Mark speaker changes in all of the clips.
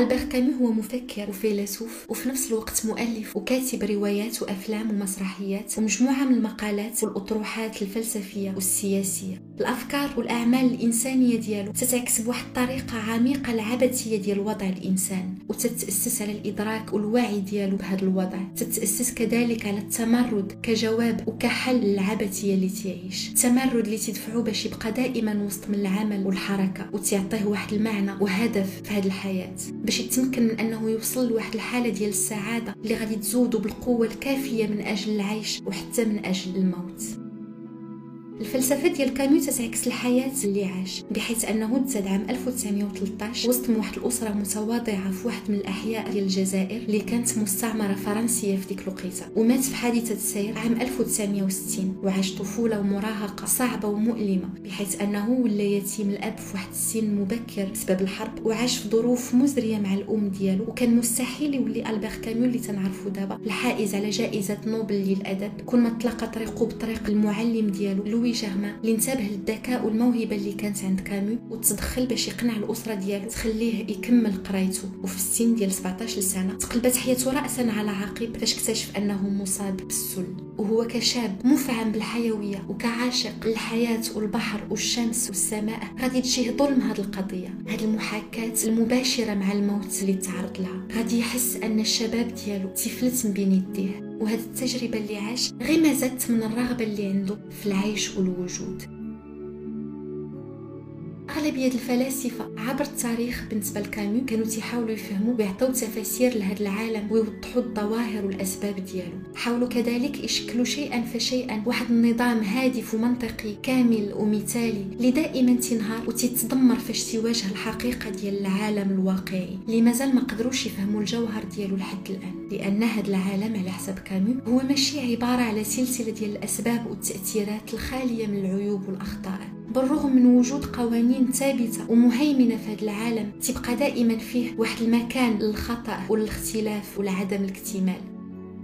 Speaker 1: ألبير كامي هو مفكر وفيلسوف وفي نفس الوقت مؤلف وكاتب روايات وأفلام ومسرحيات ومجموعة من المقالات والأطروحات الفلسفية والسياسية. الأفكار والأعمال الإنسانية ديالو. تتعكس بواحد الطريقة عميقة العبثية ديال وضع الإنسان وتتأسس على الإدراك والوعي ديالو بهذا الوضع. تتأسس كذلك على التمرد كجواب وكحل للعبثية اللي تعيش. التمرد اللي تدفعو باش يبقى دائما وسط من العمل والحركة وتعطيه واحد المعنى وهدف في هذه الحياة. باش يتمكن من أنه يوصل لواحد الحالة ديال السعادة اللي غادي تزودو بالقوة الكافية من أجل العيش وحتى من أجل الموت. الفلسفة ديال كامو تتعكس الحياة اللي عاش بحيث أنه تزاد عام 1913 وسط من واحد الأسرة متواضعة في واحد من الأحياء ديال الجزائر اللي كانت مستعمرة فرنسية في ديك الوقيتة ومات في حادثة سير عام 1960 وعاش طفولة ومراهقة صعبة ومؤلمة بحيث أنه ولا يتيم الأب في واحد السن مبكر بسبب الحرب وعاش في ظروف مزرية مع الأم ديالو وكان مستحيل يولي البير كامو اللي تنعرفو دابا. الحائز على جائزة نوبل للأدب كل ما تلاقى طريقه بطريق المعلم ديالو لوي جيرمان اللي انتبه للذكاء والموهبة اللي كانت عند كامو وتدخل باش يقنع الأسرة ديالو. تخليه يكمل قرايته. وفي السن ديال 17 سنه تقلبت حياته راسا على عقب فاش اكتشف أنه مصاب بالسل. وهو كشاب مفعم بالحيوية وكعاشق للحياة والبحر والشمس والسماء. غادي تجيه ظلم هذه القضية. هذه المحاكاة المباشرة مع الموت اللي تعرض لها. غادي يحس أن الشباب ديالو تفلت من بين يديه. وهذه التجربة اللي عاش زادت من الرغبة اللي عنده في العيش والوجود. أغلبية الفلاسفة عبر التاريخ بالنسبة لكامو كانوا تيحاولوا يفهموا ويعطيو تفاسير لهذا العالم ويوضحوا الظواهر والأسباب ديالو حاولوا كذلك يشكلوا شيئا فشيئا واحد النظام هادف ومنطقي كامل ومثالي اللي دائما تنهار وتتدمر فاش تواجه الحقيقة ديال العالم الواقعي اللي مازال ما قدروش يفهموا الجوهر ديالو لحد الآن. لأن هذا العالم على حسب كامو هو ماشي عبارة على سلسلة ديال الأسباب والتأثيرات الخالية من العيوب والأخطاء. بالرغم من وجود قوانين ثابتة ومهيمنة في هذا العالم تبقى دائما فيه واحد المكان للخطأ والاختلاف والعدم الاكتمال.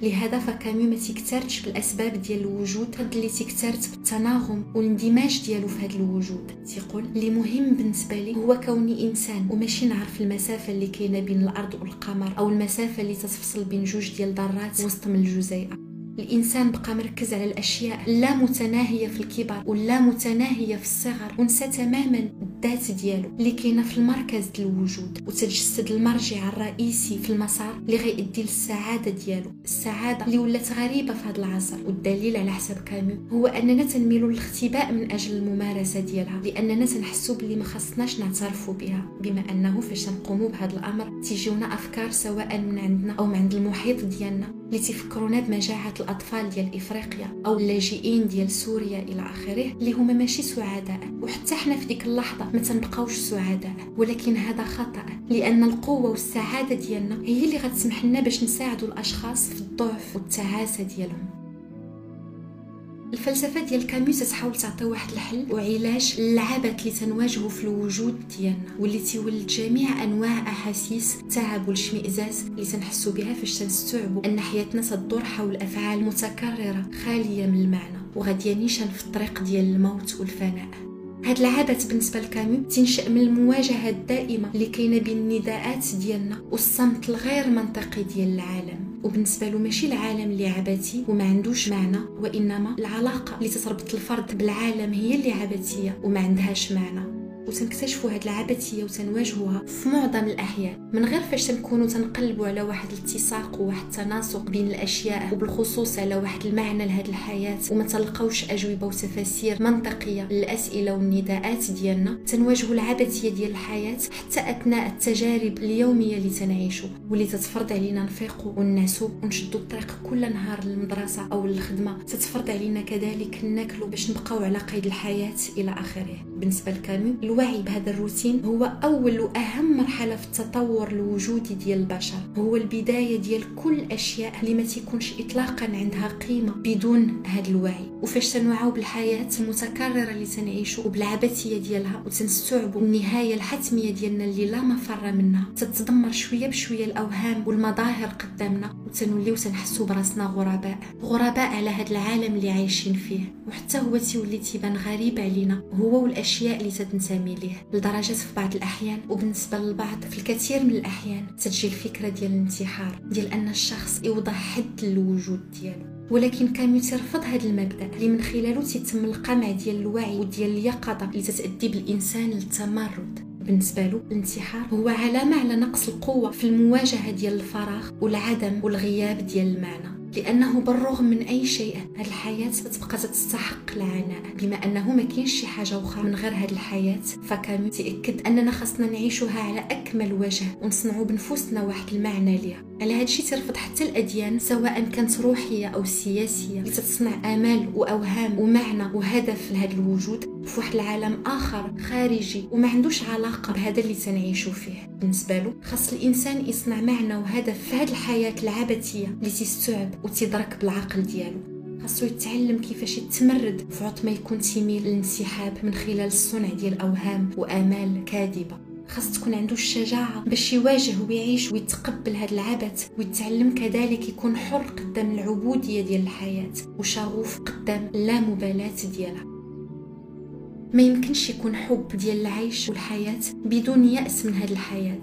Speaker 1: لهذا فكامو ما تكترتش بالاسباب ديال الوجود قد اللي تكترت بالتناغم والاندماج ديالو في هذا الوجود. تيقول اللي مهم بالنسبة لي هو كوني إنسان وماشي نعرف المسافة اللي كاينة بين الأرض والقمر أو المسافة اللي تتفصل بين جوج ديال ذرات وسط من الجزيئه الإنسان بقى مركز على الأشياء لا متناهية في الكبر ولا متناهية في الصغر. ونسى تماما الذات ديالو اللي كاينة في المركز ديال الوجود وتجسد المرجع الرئيسي في المسار اللي غيؤدي للسعادة ديالو. السعادة اللي ولات غريبة في هذا العصر والدليل على حسب كامو هو أننا تنميلوا للاختباء من أجل الممارسة ديالها لأننا تنحسوا باللي ما خصناش نعترفوا بها. بما أنه فاش نقوموا بهذا الأمر تيجيونا أفكار سواء من عندنا أو من عند المحيط ديالنا. اللي تفكرونا بمجاعه الأطفال ديال إفريقيا أو اللاجئين ديال سوريا إلى آخره اللي هما ماشي سعداء. وحتى حنا في ديك اللحظة ما تنبقاوش سعداء. ولكن هذا خطأ لأن القوة والسعادة ديالنا هي اللي غتسمح لنا باش نساعدوا الأشخاص في الضعف والتعاسه ديالهم. الفلسفة ديال كامو تحاول تعطي واحد الحل وعلاج للعبث اللي تنواجهه في الوجود ديالنا واللي تيولد جميع أنواع أحاسيس التعب والاشمئزاز اللي تنحسوا بها فاش تنستوعبوا أن حياتنا تدور حول أفعال متكررة خالية من المعنى وغاديه نيشان في الطريق ديال الموت والفناء. هاد العبث بالنسبة لكامو تنشأ من المواجهة الدائمة اللي كاينة بين النداءات ديالنا والصمت الغير منطقي ديال العالم. وبالنسبة له ماشي العالم اللي عبثي وما عندوش معنى وإنما العلاقة اللي تتربط الفرد بالعالم هي اللي عبثية وما عندهاش معنى. وتنكتشفوا هاد العبثية وتنواجهوها في معظم الأحيان من غير فاش تنكونوا تنقلبوا على واحد الاتساق وواحد التناسق بين الأشياء وبالخصوص على واحد المعنى لهاد الحياة وما تلقاوش أجوبة وتفاسير منطقية للأسئلة والنداءات ديالنا تنواجهوا العبثية ديال الحياة حتى أثناء التجارب اليومية اللي تنعيشوا واللي تتفرض علينا نفيقوا وننعسوا ونشدوا الطريق كل نهار للمدرسة أو للخدمة. تتفرض علينا كذلك ناكلوا باش نبقاو على قيد الحياة إلى آخره. بالنسبة لكامو الوعي بهذا الروتين هو أول وأهم مرحلة في التطور الوجودي ديال البشر. هو البداية ديال كل الاشياء اللي ما تيكونش اطلاقا عندها قيمة بدون هذا الوعي. وفاش تنوعاو بالحياة المتكررة اللي تنعيشو وبالعبثية ديالها وتنستوعبوا النهاية الحتمية ديالنا اللي لا مفر منها تتدمر شوية بشوية الأوهام والمظاهر قدامنا وتنوليو تنحسوا براسنا غرباء. غرباء على هذا العالم اللي عايشين فيه. وحتى هو تيولي تيبان غريب علينا. هو والأشياء اللي تتنتمي ليه لدرجة في بعض الأحيان وبالنسبة للبعض في الكثير من الأحيان تتجي الفكرة ديال الانتحار ديال أن الشخص يوضع حد للوجود ديالو. ولكن كان تيرفض هذا المبدأ اللي من خلاله تيتم القمع ديال الوعي وديال اليقظة اللي تتأدي بالإنسان للتمرد. بالنسبة له الانتحار هو علامة على نقص القوة في المواجهة ديال الفراغ والعدم والغياب ديال المعنى. لأنه بالرغم من أي شيء هذه الحياة تبقى تستحق العناء بما أنه ما كاينش شي حاجة أخرى من غير هذه الحياة فكامو تاكد أننا خاصنا نعيشها على أكمل وجه ونصنعوا بنفوسنا واحد المعنى ليها. على هذا الشيء ترفض حتى الأديان سواء كانت روحية أو سياسية اللي تتصنع آمال وأوهام ومعنى وهدف لهذا الوجود. في واحد العالم آخر خارجي وما عندوش علاقة بهذا اللي تنعيشوا فيه. بالنسبة له خاص الإنسان يصنع معنى وهدف في هذه الحياة العبثية اللي تستوعب وتدرك بالعقل ديالو. خاصو يتعلم كيفاش يتمرد في عط ما يكون تيميل للانسحاب من خلال الصنع ديال أوهام وآمال كاذبة. خاص تكون عنده الشجاعة باش يواجه ويعيش ويتقبل هذا العبث ويتعلم كذلك يكون حر قدام العبودية ديال الحياة وشغوف قدام اللامبالاة ديالها. ما يمكنش يكون حب ديال العيش والحياة بدون يأس من هذه الحياة.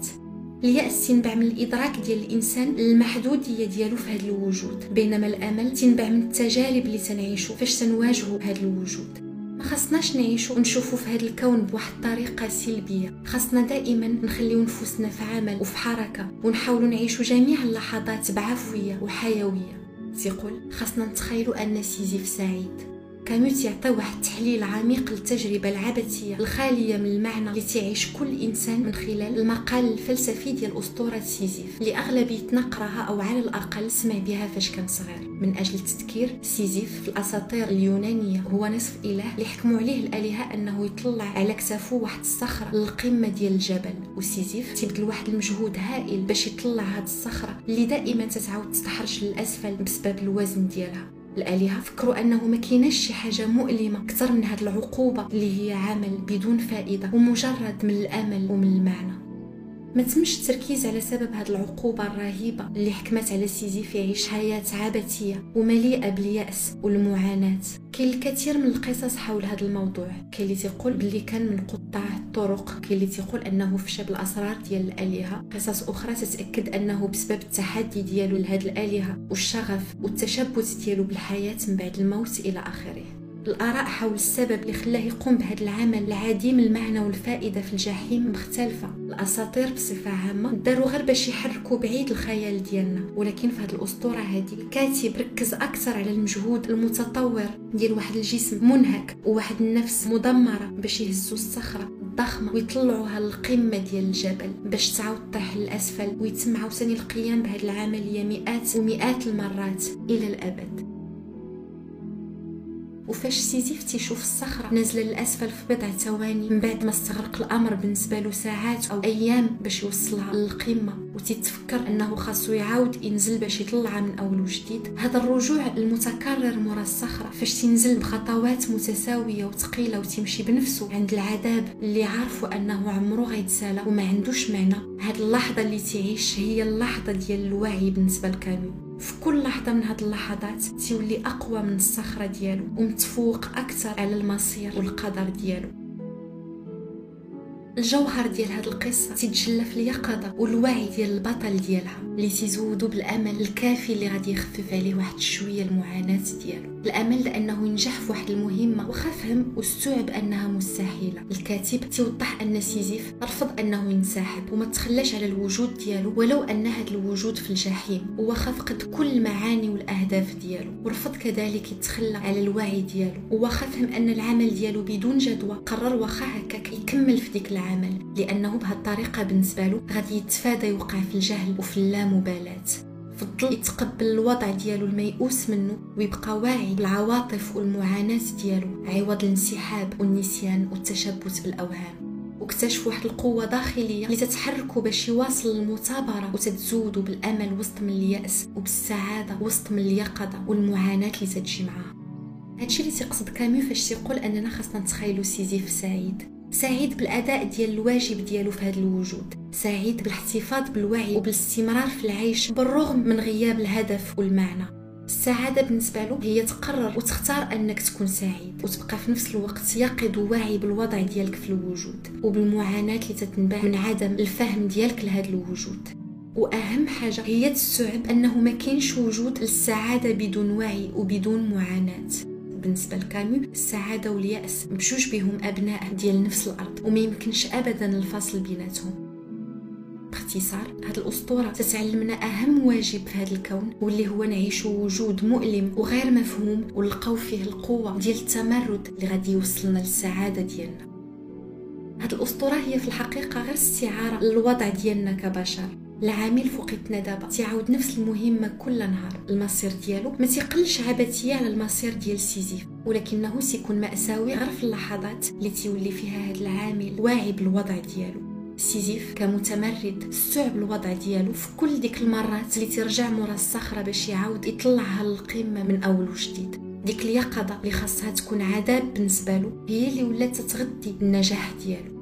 Speaker 1: اليأس تنبع من الإدراك ديال الإنسان المحدودية ديالو في هذا الوجود بينما الأمل تنبع من التجارب اللي تنعيشو فاش تنواجهو هذا الوجود. ما خصناش نعيشو ونشوفو في هذا الكون بواحد الطريقة سلبية. خاصنا دائما نخليو نفوسنا في عمل وفي حركة ونحاولوا نعيشو جميع اللحظات بعفوية وحيوية. تيقول خاصنا نتخيلو أن سيزيف سعيد. كامو تيعطي واحد التحليل عميق للتجربة العبثية الخالية من المعنى اللي تعيش كل إنسان من خلال المقال الفلسفي ديال أسطورة سيزيف اللي أغلبيتنا قراها أو على الأقل سمع بها فاش كان صغير. من أجل التذكير سيزيف في الأساطير اليونانية هو نصف إله اللي حكموا عليه الآلهة أنه يطلع على كتافو واحد الصخرة للقمة ديال الجبل. وسيزيف تيبذل واحد المجهود هائل باش يطلع هاد الصخرة اللي دائما تتعاود تتحرش للأسفل بسبب الوزن ديالها. الآلهة فكروا أنه ما كايناش شي حاجة مؤلمة أكثر من هذه العقوبة اللي هي عمل بدون فائدة ومجرد من الأمل ومن المعنى. ما تمش التركيز على سبب هذه العقوبة الرهيبة اللي حكمت على سيزيف يعيش حياة عبثية ومليئة باليأس والمعاناة. كاين الكثير من القصص حول هذا الموضوع. كاين اللي تيقول باللي كان من قطاع الطرق. كاين اللي تيقول أنه فشى بالأسرار ديال الآلهة. قصص أخرى تتأكد أنه بسبب التحدي ديالو لهاد الآلهة والشغف والتشبث ديالو بالحياة من بعد الموت إلى آخره. الآراء حول السبب اللي خلاه يقوم بهذا العمل العديم المعنى والفائدة في الجحيم مختلفة. الأساطير بصفة عامة داروا غير باش يحركوا بعيد الخيال ديالنا ولكن في هذه الأسطورة هذه الكاتب ركز أكثر على المجهود المتطور ديال واحد الجسم منهك وواحد النفس مدمرة باش يهزوا الصخرة الضخمة ويطلعوها للقمة ديال الجبل باش تعاود طيح للأسفل ويتم عاوتاني القيام بهذه العملية مئات ومئات المرات إلى الأبد. وفاش سيزيف تيشوف الصخرة نازلة للأسفل في بضع ثواني. من بعد ما استغرق الأمر بالنسبة له ساعات أو أيام باش يوصلها للقمة وتتفكر أنه خاصو يعاود ينزل باش يطلعها من أول وجديد. هذا الرجوع المتكرر مورا الصخرة فاش تنزل بخطوات متساوية وثقيلة وتمشي بنفسه عند العذاب اللي عارفه أنه عمره غيتسالى وما عندوش معنى. هاد اللحظة اللي تعيش هي اللحظة ديال الوعي بالنسبة لكامو في كل لحظة من هاد اللحظات تولي أقوى من الصخرة ديالو ومتفوق أكثر على المصير والقدر ديالو. الجوهر ديال هاد القصة تيتجلى في اليقظة والوعي ديال البطل ديالها اللي تيزودو بالأمل الكافي اللي غادي يخفف عليه واحد شوية المعاناة ديالو. الأمل لأنه ينجح في واحد المهمة وخا فهم واستوعب أنها مستحيلة. الكاتب تيوضح أن سيزيف رفض أنه ينسحب وما تخلاش على الوجود ديالو ولو أن هذا الوجود في الجحيم وخا فقد كل المعاني والأهداف ديالو ورفض كذلك يتخلى على الوعي ديالو. وخا فهم أن العمل ديالو بدون جدوى قرر واخا هكاك يكمل في ديك العمل. لأنه بهالطريقة بالنسبة له غادي يتفادى يوقع في الجهل وفي اللامبالاة. فضل يتقبل الوضع ديالو الميؤوس منه ويبقى واعي بالعواطف والمعاناة ديالو عوض الانسحاب والنسيان والتشبث بالأوهام. واكتشف واحد القوة داخلية اللي تتحركه باش يواصل المثابرة وتتزودو بالأمل وسط من اليأس وبالسعادة وسط من اليقظة والمعاناة اللي تتجي معاها هادشي اللي تيقصد كاميو فاش تيقول أننا خاصنا نتخيلوا سيزيف سعيد. سعيد بالأداء ديال الواجب ديالو في هذا الوجود. سعيد بالاحتفاظ بالوعي وبالاستمرار في العيش بالرغم من غياب الهدف والمعنى. السعادة بالنسبة له هي تقرر وتختار أنك تكون سعيد وتبقى في نفس الوقت يقظ وواعي بالوضع ديالك في الوجود وبالمعاناة اللي تتنبع من عدم الفهم ديالك لهذا الوجود. وأهم حاجة هي تستوعب أنه ما كاينش وجود للسعادة بدون وعي وبدون معاناة. بالنسبة لكامو السعادة واليأس بجوج بهم أبناء ديال نفس الأرض وما يمكنش ابدا الفصل بيناتهم. باختصار هذه الأسطورة تتعلمنا أهم واجب في هذا الكون واللي هو نعيش وجود مؤلم وغير مفهوم ونلقاو فيه القوة ديال التمرد اللي غادي يوصلنا للسعادة ديالنا. هذه الأسطورة هي في الحقيقة غير استعارة للوضع ديالنا كبشر. العامل فوقيتنا دابا. تيعاود نفس المهمة كل نهار. المصير ديالو ما تيقلش عبثية على المصير ديال سيزيف. ولكنه سيكون مأساوي غير في اللحظات اللي تيولي فيها هذا العامل واعي بالوضع ديالو. سيزيف كمتمرد استوعب الوضع ديالو في كل ديك المرات اللي ترجع مورا الصخرة باش يعاود يطلعها للقمة من أول وجديد. ديك اليقظة اللي خاصها تكون عذاب بالنسبة له هي اللي ولات تتغطي النجاح ديالو.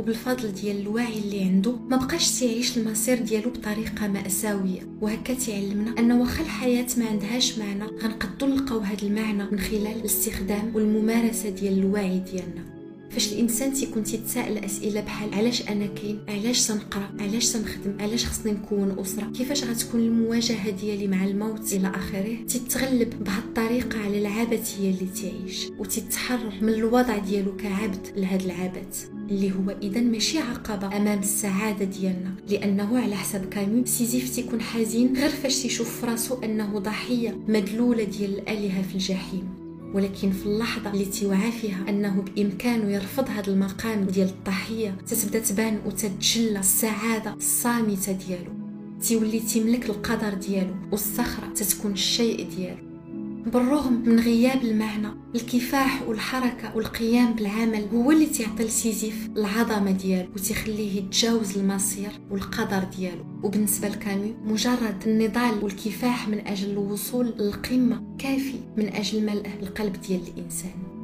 Speaker 1: وبالفضل ديال الوعي اللي عنده ما بقاش تيعيش المصير ديالو بطريقة مأساوية. وهكا تعلمنا أن واخا الحياة ما عندهاش معنى غنقدروا نلقاو هذا المعنى من خلال الاستخدام والممارسة ديال الوعي ديالنا. فاش الإنسان تيكون تيتساءل أسئلة بحال علاش أنا كاين؟ علاش تنقرا علاش تنخدم علاش خصني نكون أسرة؟ كيفاش غتكون المواجهة ديالي مع الموت؟ إلى آخره تتغلب بهذه الطريقة على العبثية اللي تعيش وتتحرر من الوضع ديالو كعبد لهذا العبث. اللي هو إذا ماشي عقبة أمام السعادة ديالنا. لأنه على حسب كامو سيزيف تيكون حزين غير فاش تيشوف فراسو أنه ضحية مدلولة ديال الآلهة في الجحيم. ولكن في اللحظة اللي توعى فيها أنه بإمكانه يرفض هذا المقام ديال الضحية تتبدأ تبان وتتجلى السعادة الصامتة ديالو. تيولي تملك القدر ديالو والصخرة تتكون الشيء ديالو. بالرغم من غياب المعنى الكفاح والحركة والقيام بالعمل هو اللي تعطي لسيزيف العظمة ديالو وتخليه يتجاوز المصير والقدر ديالو. وبالنسبة لكامي مجرد النضال والكفاح من أجل الوصول للقمة كافي من أجل ملء القلب ديال الإنسان.